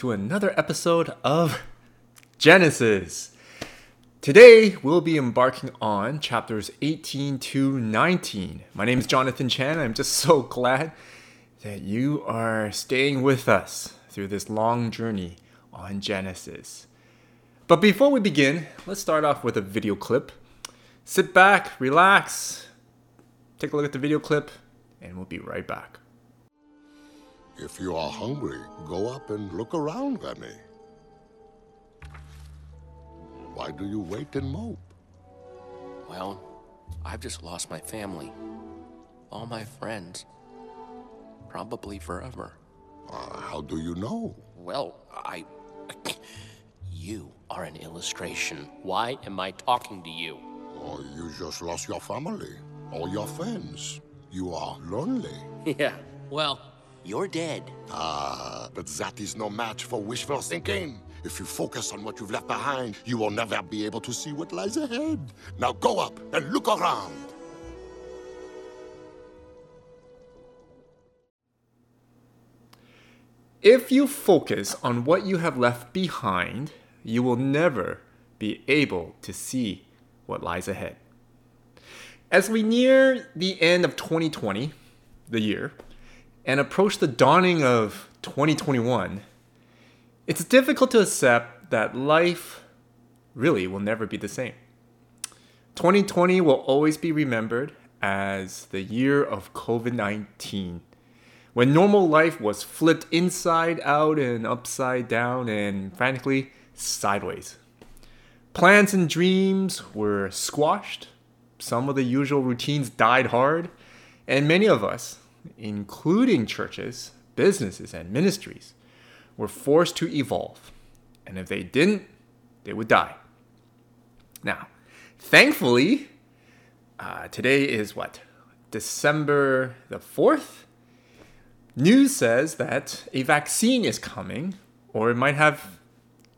to another episode of Genesis. Today, we'll be embarking on chapters 18 to 19. My name is Jonathan Chan. I'm just so glad that you are staying with us through this long journey on Genesis. But before we begin, let's start off with a video clip. Sit back, relax, take a look at the video clip, and we'll be right back. If you are hungry, go up and look around, Remy. Why do you wait and mope? Well, I've just lost my family. All my friends. Probably forever. Uh, how do you know? Well, I. you are an illustration. Why am I talking to you? Or you just lost your family, all your friends. You are lonely. Yeah, well, you're dead. Ah, but that is no match for wishful thinking. If you focus on what you've left behind, you will never be able to see what lies ahead. Now go up and look around. If you focus on what you have left behind, you will never be able to see what lies ahead. As we near the end of 2020, the year, and approach the dawning of 2021, it's difficult to accept that life really will never be the same. 2020 will always be remembered as the year of COVID 19, when normal life was flipped inside out and upside down and frankly sideways. Plans and dreams were squashed, some of the usual routines died hard, and many of us, including churches, businesses, and ministries, were forced to evolve. And if they didn't, they would die. Now, thankfully, uh, today is what? December the 4th? News says that a vaccine is coming, or it might have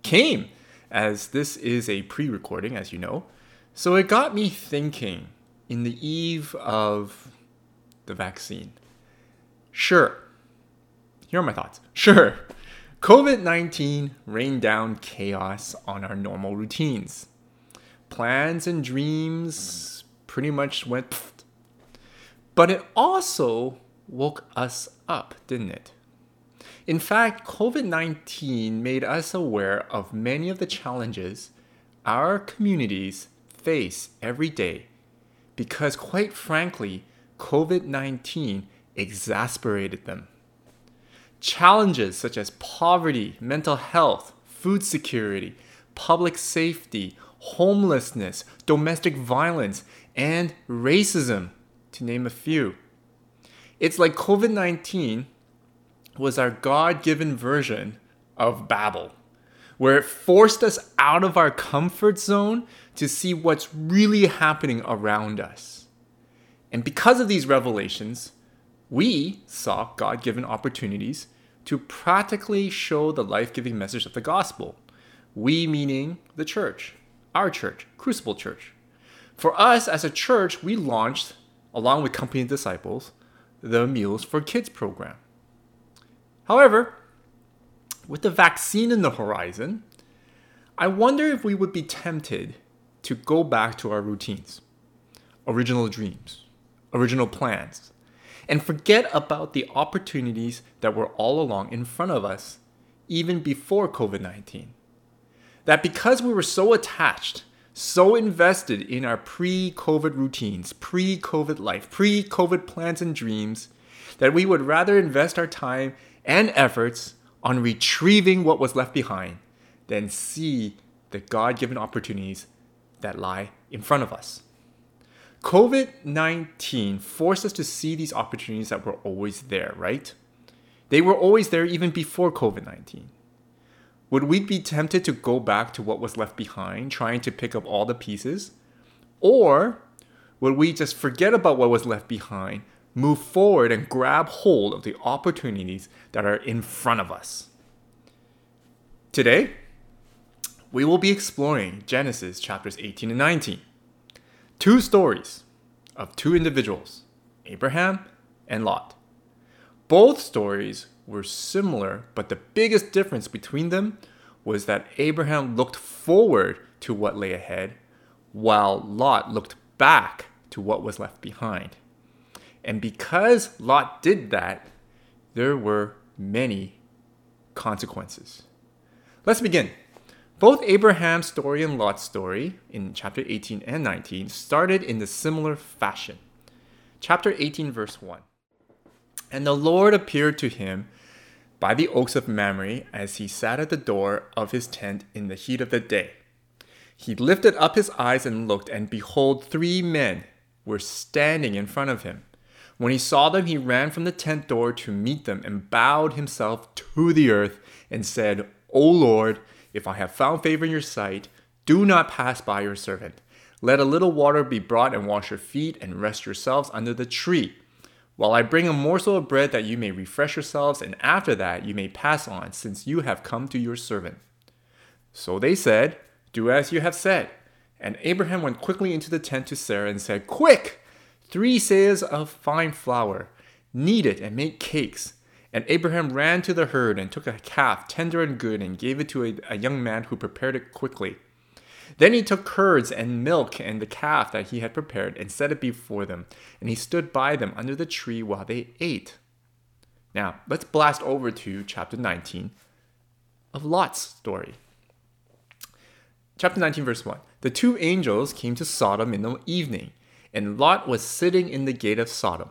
came, as this is a pre recording, as you know. So it got me thinking in the eve of the vaccine. Sure. Here are my thoughts. Sure. COVID 19 rained down chaos on our normal routines. Plans and dreams pretty much went. Pfft. But it also woke us up, didn't it? In fact, COVID 19 made us aware of many of the challenges our communities face every day because, quite frankly, COVID 19 exasperated them. Challenges such as poverty, mental health, food security, public safety, homelessness, domestic violence, and racism, to name a few. It's like COVID 19 was our God given version of Babel, where it forced us out of our comfort zone to see what's really happening around us. And because of these revelations, we saw God given opportunities to practically show the life giving message of the gospel. We meaning the church, our church, Crucible Church. For us as a church, we launched, along with Company Disciples, the Meals for Kids program. However, with the vaccine in the horizon, I wonder if we would be tempted to go back to our routines, original dreams, original plans, and forget about the opportunities that were all along in front of us, even before COVID 19. That because we were so attached, so invested in our pre COVID routines, pre COVID life, pre COVID plans and dreams, that we would rather invest our time and efforts on retrieving what was left behind than see the God given opportunities that lie in front of us. COVID 19 forced us to see these opportunities that were always there, right? They were always there even before COVID 19. Would we be tempted to go back to what was left behind, trying to pick up all the pieces? Or would we just forget about what was left behind, move forward, and grab hold of the opportunities that are in front of us? Today, we will be exploring Genesis chapters 18 and 19. Two stories of two individuals, Abraham and Lot. Both stories were similar, but the biggest difference between them was that Abraham looked forward to what lay ahead, while Lot looked back to what was left behind. And because Lot did that, there were many consequences. Let's begin. Both Abraham's story and Lot's story in chapter 18 and 19 started in the similar fashion. Chapter 18, verse 1. And the Lord appeared to him by the oaks of Mamre as he sat at the door of his tent in the heat of the day. He lifted up his eyes and looked, and behold, three men were standing in front of him. When he saw them, he ran from the tent door to meet them and bowed himself to the earth and said, O Lord, if I have found favor in your sight, do not pass by your servant. Let a little water be brought and wash your feet and rest yourselves under the tree, while I bring a morsel of bread that you may refresh yourselves, and after that you may pass on, since you have come to your servant. So they said, Do as you have said. And Abraham went quickly into the tent to Sarah and said, Quick! Three seahs of fine flour, knead it and make cakes and Abraham ran to the herd and took a calf, tender and good, and gave it to a, a, young man who prepared it quickly. Then he took curds and milk and the calf that he had prepared and set it before them, and he stood by them under the tree while they ate. Now, let's blast over to chapter 19 of Lot's story. Chapter 19, verse 1. The two angels came to Sodom in the evening, and Lot was sitting in the gate of Sodom.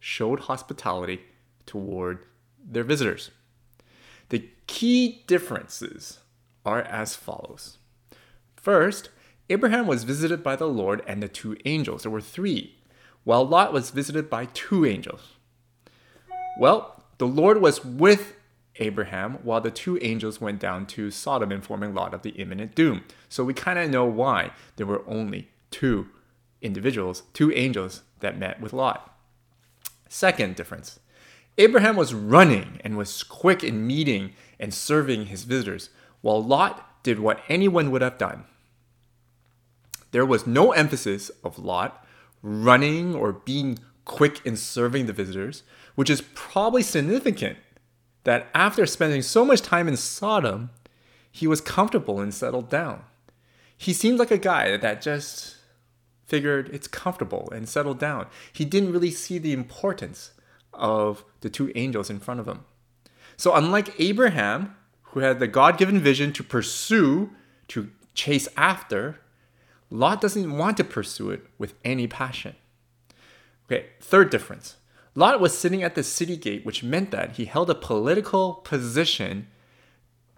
showed hospitality toward their visitors. The key differences are as follows. First, Abraham was visited by the Lord and the two angels. There were three, while Lot was visited by two angels. Well, the Lord was with Abraham while the two angels went down to Sodom, informing Lot of the imminent doom. So we kind of know why there were only two individuals, two angels that met with Lot. Second difference Abraham was running and was quick in meeting and serving his visitors, while Lot did what anyone would have done. There was no emphasis of Lot running or being quick in serving the visitors, which is probably significant that after spending so much time in Sodom, he was comfortable and settled down. He seemed like a guy that just figured it's comfortable and settled down. He didn't really see the importance of the two angels in front of him. So, unlike Abraham, who had the God given vision to pursue, to chase after, Lot doesn't want to pursue it with any passion. Okay, third difference. Lot was sitting at the city gate, which meant that he held a political position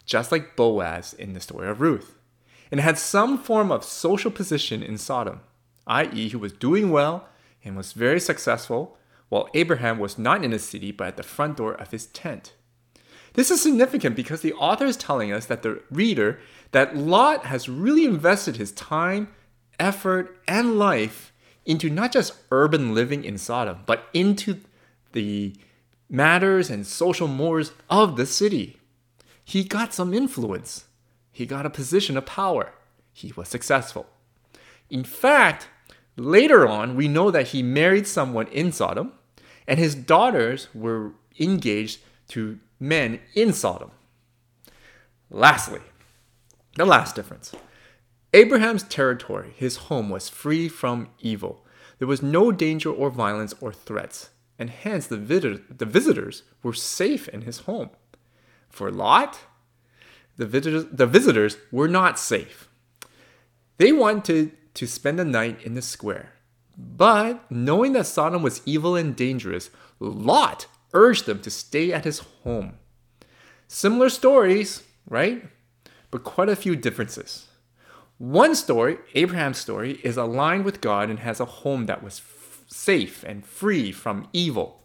just like Boaz in the story of Ruth, and had some form of social position in Sodom i.e., he was doing well and was very successful, while Abraham was not in the city but at the front door of his tent. This is significant because the author is telling us that the reader that Lot has really invested his time, effort, and life into not just urban living in Sodom, but into the matters and social mores of the city. He got some influence. He got a position of power. He was successful. In fact, Later on, we know that he married someone in Sodom, and his daughters were engaged to men in Sodom. Lastly, the last difference Abraham's territory, his home, was free from evil. There was no danger or violence or threats, and hence the, vid- the visitors were safe in his home. For Lot, the visitors, the visitors were not safe. They wanted to spend the night in the square. But knowing that Sodom was evil and dangerous, Lot urged them to stay at his home. Similar stories, right? But quite a few differences. One story, Abraham's story, is aligned with God and has a home that was f- safe and free from evil,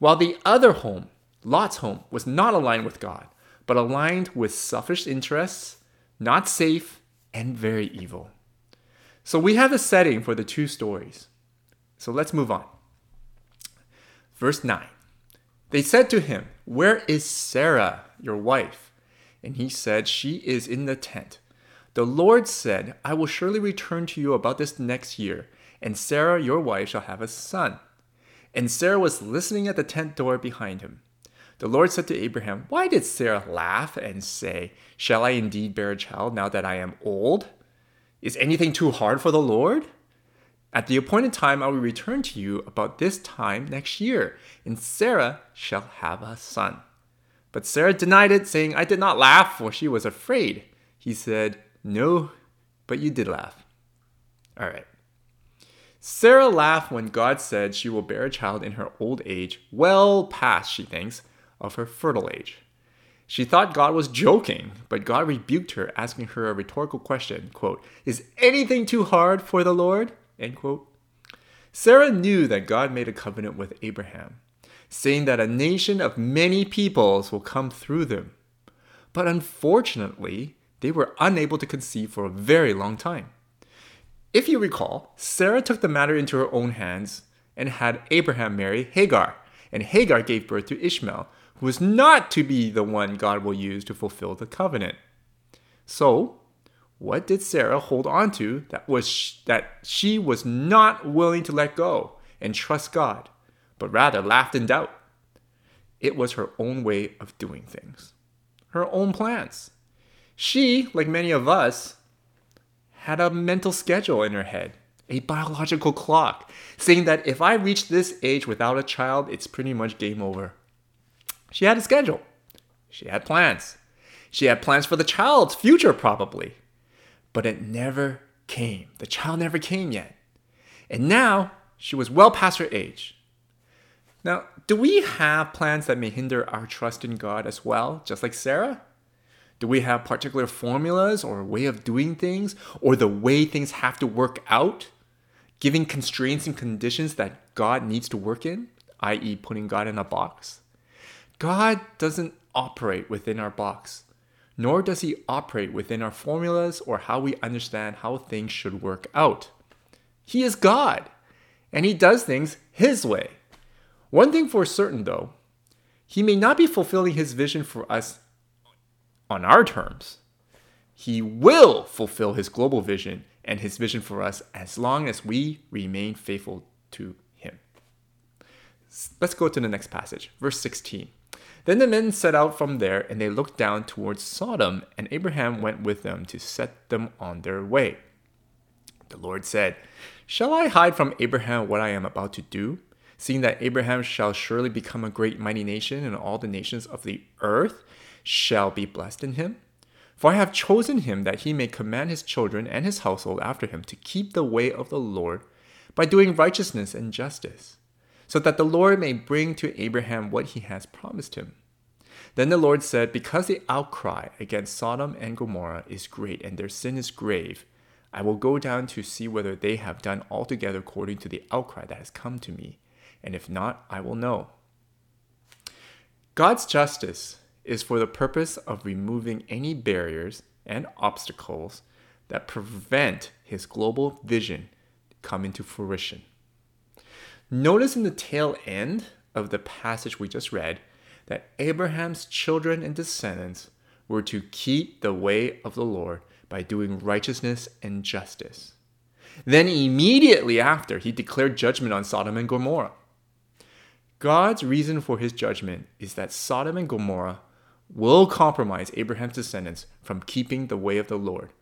while the other home, Lot's home, was not aligned with God, but aligned with selfish interests, not safe, and very evil. So we have the setting for the two stories. So let's move on. Verse 9 They said to him, Where is Sarah, your wife? And he said, She is in the tent. The Lord said, I will surely return to you about this next year, and Sarah, your wife, shall have a son. And Sarah was listening at the tent door behind him. The Lord said to Abraham, Why did Sarah laugh and say, Shall I indeed bear a child now that I am old? Is anything too hard for the Lord? At the appointed time I will return to you about this time next year, and Sarah shall have a son. But Sarah denied it, saying, I did not laugh, for she was afraid. He said, No, but you did laugh. All right. Sarah laughed when God said she will bear a child in her old age, well past, she thinks, of her fertile age. She thought God was joking, but God rebuked her, asking her a rhetorical question, quote, Is anything too hard for the Lord? End quote. Sarah knew that God made a covenant with Abraham, saying that a nation of many peoples will come through them. But unfortunately, they were unable to conceive for a very long time. If you recall, Sarah took the matter into her own hands and had Abraham marry Hagar, and Hagar gave birth to Ishmael, was not to be the one God will use to fulfill the covenant. So, what did Sarah hold on to that was that she was not willing to let go and trust God, but rather laughed in doubt? It was her own way of doing things, her own plans. She, like many of us, had a mental schedule in her head, a biological clock, saying that if I reach this age without a child, it's pretty much game over. She had a schedule. She had plans. She had plans for the child's future, probably. But it never came. The child never came yet. And now she was well past her age. Now, do we have plans that may hinder our trust in God as well, just like Sarah? Do we have particular formulas or way of doing things or the way things have to work out, giving constraints and conditions that God needs to work in, i.e., putting God in a box? God doesn't operate within our box, nor does He operate within our formulas or how we understand how things should work out. He is God, and He does things His way. One thing for certain, though, He may not be fulfilling His vision for us on our terms. He will fulfill his global vision and his vision for us as long as we remain faithful to him. Let's go to the next passage, verse 16. Then the men set out from there, and they looked down towards Sodom, and Abraham went with them to set them on their way. The Lord said, Shall I hide from Abraham what I am about to do? Seeing that Abraham shall surely become a great mighty nation, and all the nations of the earth shall be blessed in him? For I have chosen him that he may command his children and his household after him to keep the way of the Lord by doing righteousness and justice, so that the Lord may bring to Abraham what he has promised him. Then the Lord said, Because the outcry against Sodom and Gomorrah is great and their sin is grave, I will go down to see whether they have done altogether according to the outcry that has come to me, and if not, I will know. God's justice is for the purpose of removing any barriers and obstacles that prevent his global vision coming to fruition. Notice in the tail end of the passage we just read that Abraham's children and descendants were to keep the way of the Lord by doing righteousness and justice. Then immediately after, he declared judgment on Sodom and Gomorrah. God's reason for his judgment is that Sodom and Gomorrah will compromise Abraham's descendants from keeping the way of the Lord,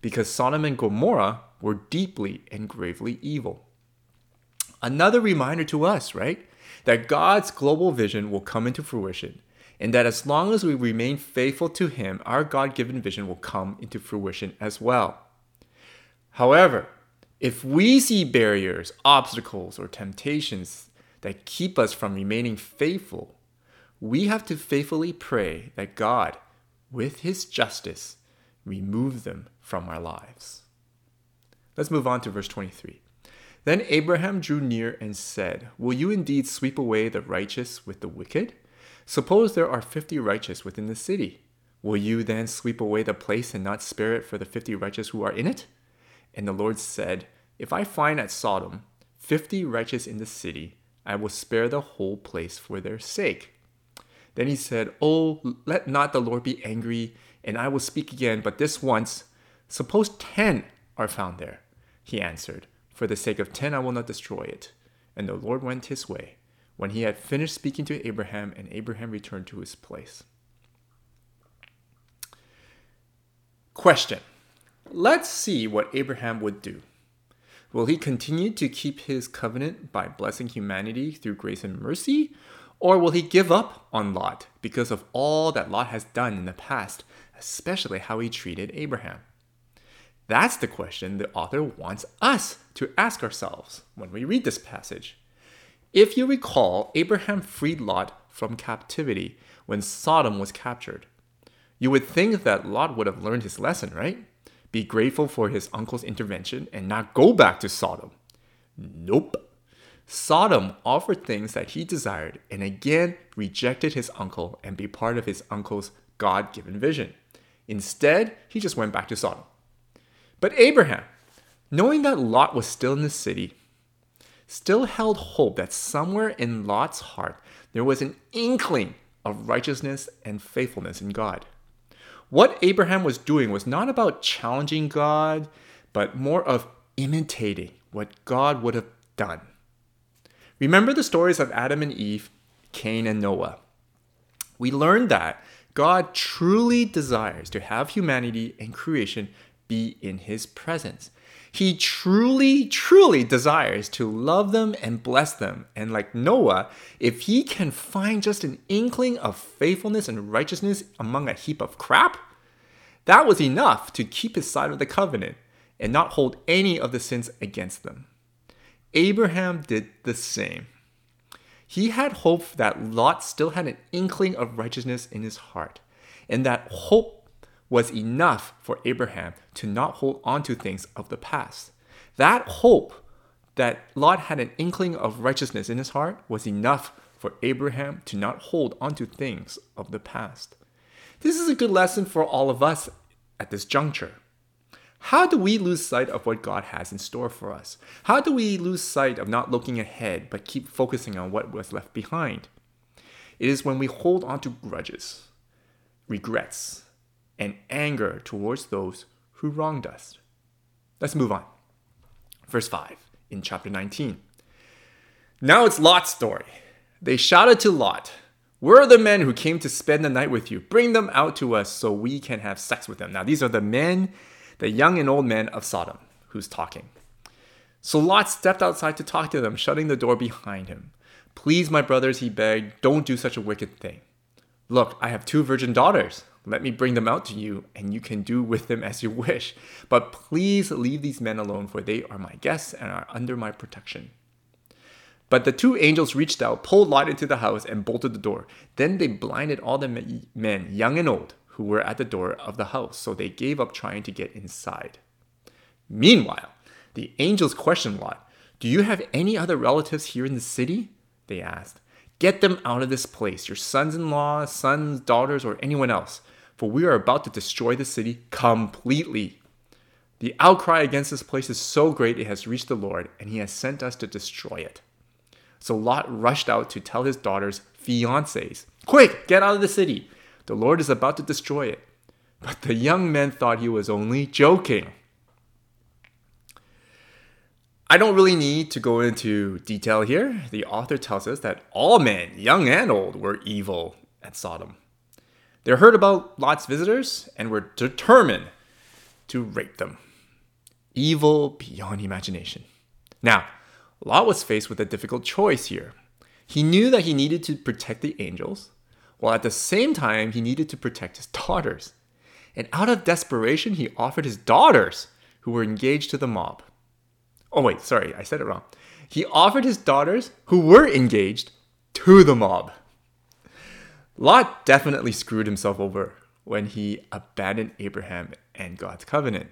because Sodom and Gomorrah were deeply and gravely evil. Another reminder to us, right? That God's global vision will come into fruition, and that as long as we remain faithful to Him, our God given vision will come into fruition as well. However, if we see barriers, obstacles, or temptations that keep us from remaining faithful, we have to faithfully pray that God, with His justice, remove them from our lives. Let's move on to verse 23. Then Abraham drew near and said, Will you indeed sweep away the righteous with the wicked? Suppose there are fifty righteous within the city. Will you then sweep away the place and not spare it for the fifty righteous who are in it? And the Lord said, If I find at Sodom fifty righteous in the city, I will spare the whole place for their sake. Then he said, Oh, let not the Lord be angry, and I will speak again, but this once. Suppose ten are found there. He answered, For the sake of ten I will not destroy it. And the Lord went his way, when he had finished speaking to Abraham, and Abraham returned to his place. Question Let's see what Abraham would do. Will he continue to keep his covenant by blessing humanity through grace and mercy? Or will he give up on Lot because of all that Lot has done in the past, especially how he treated Abraham? That's the question the author wants us to ask ourselves when we read this passage. If you recall, Abraham freed Lot from captivity when Sodom was captured. You would think that Lot would have learned his lesson, right? Be grateful for his uncle's intervention and not go back to Sodom. Nope. Sodom offered things that he desired and again rejected his uncle and be part of his uncle's God given vision. Instead, he just went back to Sodom. But Abraham, knowing that Lot was still in the city, still held hope that somewhere in Lot's heart there was an inkling of righteousness and faithfulness in God. What Abraham was doing was not about challenging God, but more of imitating what God would have done. Remember the stories of Adam and Eve, Cain and Noah. We learned that God truly desires to have humanity and creation be in his presence. He truly, truly desires to love them and bless them. And like Noah, if he can find just an inkling of faithfulness and righteousness among a heap of crap, that was enough to keep his side of the covenant and not hold any of the sins against them. Abraham did the same. He had hope that Lot still had an inkling of righteousness in his heart, and that hope was enough for Abraham to not hold on to things of the past. That hope that Lot had an inkling of righteousness in his heart was enough for Abraham to not hold on to things of the past. This is a good lesson for all of us at this juncture. How do we lose sight of what God has in store for us? How do we lose sight of not looking ahead but keep focusing on what was left behind? It is when we hold on to grudges, regrets, and anger towards those who wronged us. Let's move on. Verse 5 in chapter 19. Now it's Lot's story. They shouted to Lot, Where are the men who came to spend the night with you? Bring them out to us so we can have sex with them. Now, these are the men, the young and old men of Sodom, who's talking. So Lot stepped outside to talk to them, shutting the door behind him. Please, my brothers, he begged, don't do such a wicked thing. Look, I have two virgin daughters. Let me bring them out to you, and you can do with them as you wish. But please leave these men alone, for they are my guests and are under my protection. But the two angels reached out, pulled Lot into the house, and bolted the door. Then they blinded all the men, young and old, who were at the door of the house, so they gave up trying to get inside. Meanwhile, the angels questioned Lot Do you have any other relatives here in the city? They asked. Get them out of this place, your sons in law, sons, daughters, or anyone else for we are about to destroy the city completely. The outcry against this place is so great it has reached the Lord, and he has sent us to destroy it. So Lot rushed out to tell his daughters' fiancés, Quick, get out of the city! The Lord is about to destroy it. But the young men thought he was only joking. I don't really need to go into detail here. The author tells us that all men, young and old, were evil at Sodom. They heard about Lot's visitors and were determined to rape them. Evil beyond imagination. Now, Lot was faced with a difficult choice here. He knew that he needed to protect the angels, while at the same time he needed to protect his daughters. And out of desperation, he offered his daughters, who were engaged to the mob. Oh, wait, sorry, I said it wrong. He offered his daughters, who were engaged, to the mob. Lot definitely screwed himself over when he abandoned Abraham and God's covenant.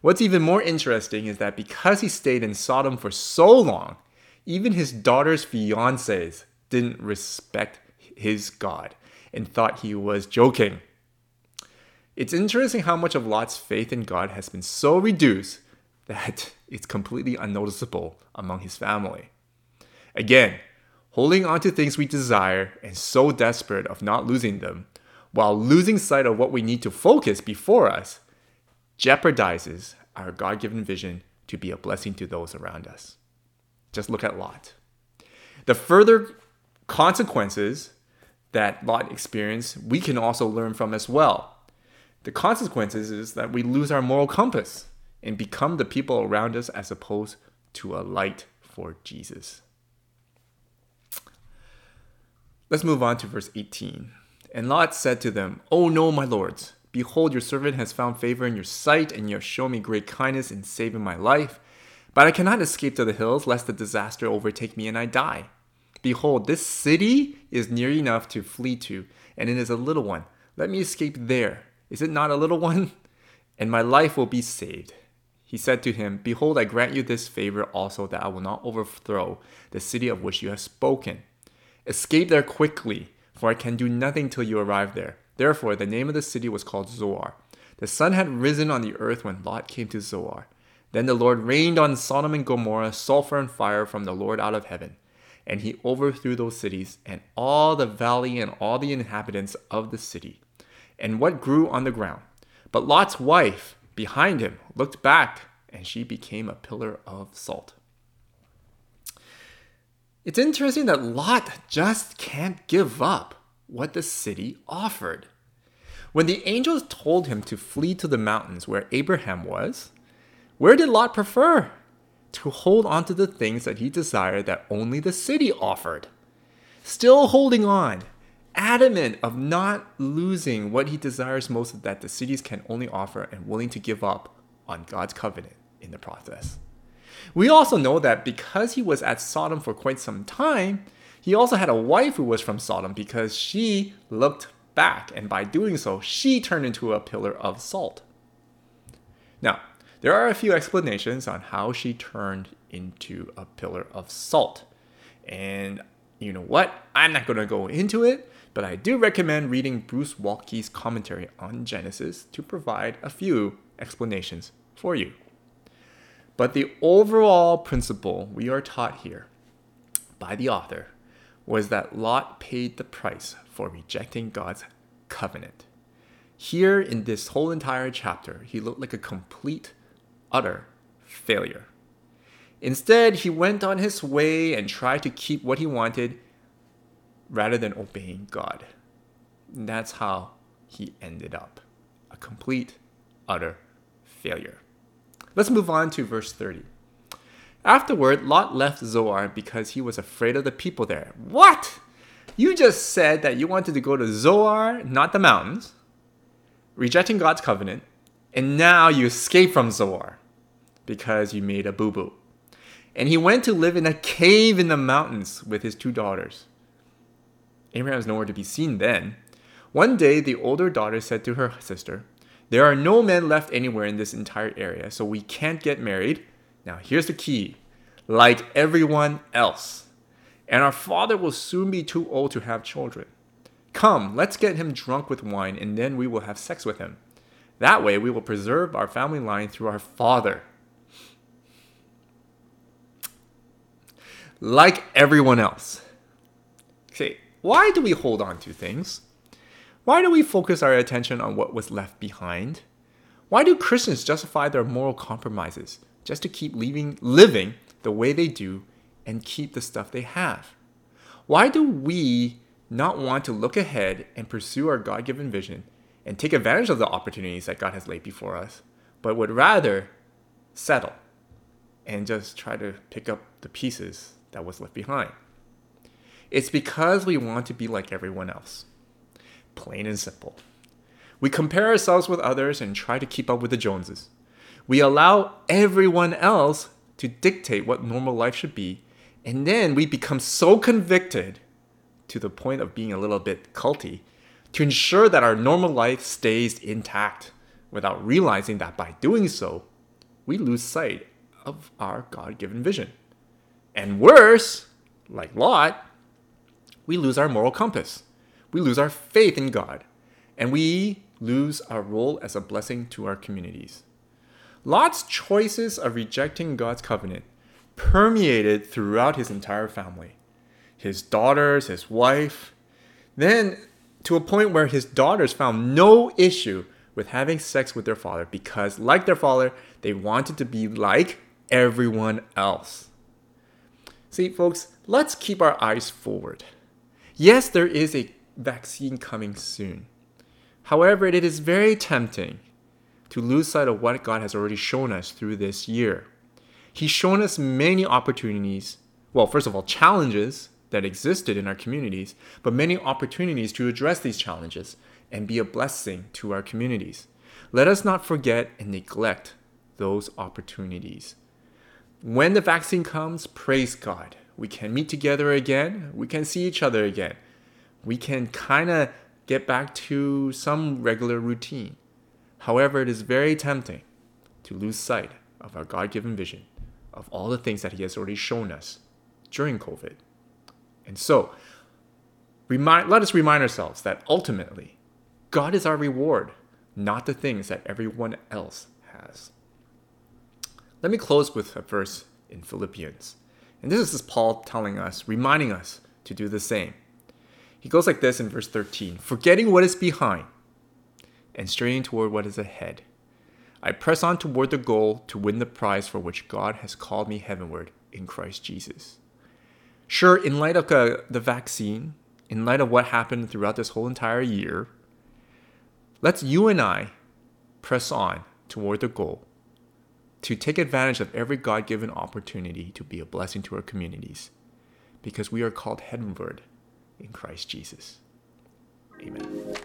What's even more interesting is that because he stayed in Sodom for so long, even his daughter's fiancés didn't respect his God and thought he was joking. It's interesting how much of Lot's faith in God has been so reduced that it's completely unnoticeable among his family. Again, holding on to things we desire and so desperate of not losing them, while losing sight of what we need to focus before us, jeopardizes our God given vision to be a blessing to those around us. Just look at Lot. The further consequences that Lot experienced, we can also learn from as well. The consequences is that we lose our moral compass and become the people around us as opposed to a light for Jesus. Let's move on to verse 18. And Lot said to them, Oh no, my lords, behold, your servant has found favor in your sight, and you have shown me great kindness in saving my life. But I cannot escape to the hills, lest the disaster overtake me and I die. Behold, this city is near enough to flee to, and it is a little one. Let me escape there. Is it not a little one? And my life will be saved. He said to him, Behold, I grant you this favor also, that I will not overthrow the city of which you have spoken. Escape there quickly, for I can do nothing till you arrive there. Therefore, the name of the city was called Zoar. The sun had risen on the earth when Lot came to Zoar. Then the Lord rained on Sodom and Gomorrah sulfur and fire from the Lord out of heaven. And he overthrew those cities and all the valley and all the inhabitants of the city and what grew on the ground. But Lot's wife behind him looked back, and she became a pillar of salt. It's interesting that Lot just can't give up what the city offered. When the angels told him to flee to the mountains where Abraham was, where did Lot prefer? To hold on to the things that he desired that only the city offered. Still holding on, adamant of not losing what he desires most that the cities can only offer and willing to give up on God's covenant in the process. We also know that because he was at Sodom for quite some time, he also had a wife who was from Sodom because she looked back, and by doing so, she turned into a pillar of salt. Now, there are a few explanations on how she turned into a pillar of salt. And you know what? I'm not going to go into it but I do recommend reading Bruce Waltke's commentary on Genesis to provide a few explanations for you. But the overall principle we are taught here by the author was that Lot paid the price for rejecting God's covenant. Here in this whole entire chapter, he looked like a complete, utter failure. Instead, he went on his way and tried to keep what he wanted rather than obeying God. And that's how he ended up a complete, utter failure. Let's move on to verse 30. Afterward, Lot left Zoar because he was afraid of the people there. What? You just said that you wanted to go to Zoar, not the mountains, rejecting God's covenant, and now you escape from Zoar because you made a boo boo. And he went to live in a cave in the mountains with his two daughters. Abraham was nowhere to be seen then. One day, the older daughter said to her sister, There are no men left anywhere in this entire area, so we can't get married. Now, here's the key like everyone else. And our father will soon be too old to have children. Come, let's get him drunk with wine, and then we will have sex with him. That way, we will preserve our family line through our father. Like everyone else. Okay, why do we hold on to things? Why do we focus our attention on what was left behind? Why do Christians justify their moral compromises just to keep leaving, living the way they do and keep the stuff they have? Why do we not want to look ahead and pursue our God given vision and take advantage of the opportunities that God has laid before us, but would rather settle and just try to pick up the pieces that was left behind? It's because we want to be like everyone else. Plain and simple. We compare ourselves with others and try to keep up with the Joneses. We allow everyone else to dictate what normal life should be, and then we become so convicted to the point of being a little bit culty to ensure that our normal life stays intact without realizing that by doing so, we lose sight of our God given vision. And worse, like Lot, we lose our moral compass. We lose our faith in God. And we lose our role as a blessing to our communities. Lot's choices of rejecting God's covenant permeated throughout his entire family his daughters, his wife. Then, to a point where his daughters found no issue with having sex with their father because, like their father, they wanted to be like everyone else. See, folks, let's keep our eyes forward. Yes, there is a vaccine coming soon. However, it is very tempting to lose sight of what God has already shown us through this year. He's shown us many opportunities, well, first of all, challenges that existed in our communities, but many opportunities to address these challenges and be a blessing to our communities. Let us not forget and neglect those opportunities. When the vaccine comes, praise God. We can meet together again. We can see each other again. We can kind of get back to some regular routine. However, it is very tempting to lose sight of our God given vision, of all the things that He has already shown us during COVID. And so, remind, let us remind ourselves that ultimately, God is our reward, not the things that everyone else has. Let me close with a verse in Philippians. And this is Paul telling us, reminding us to do the same. He goes like this in verse 13 Forgetting what is behind and straining toward what is ahead. I press on toward the goal to win the prize for which God has called me heavenward in Christ Jesus. Sure, in light of uh, the vaccine, in light of what happened throughout this whole entire year, let's you and I press on toward the goal to take advantage of every God given opportunity to be a blessing to our communities because we are called heavenward in Christ Jesus. Amen.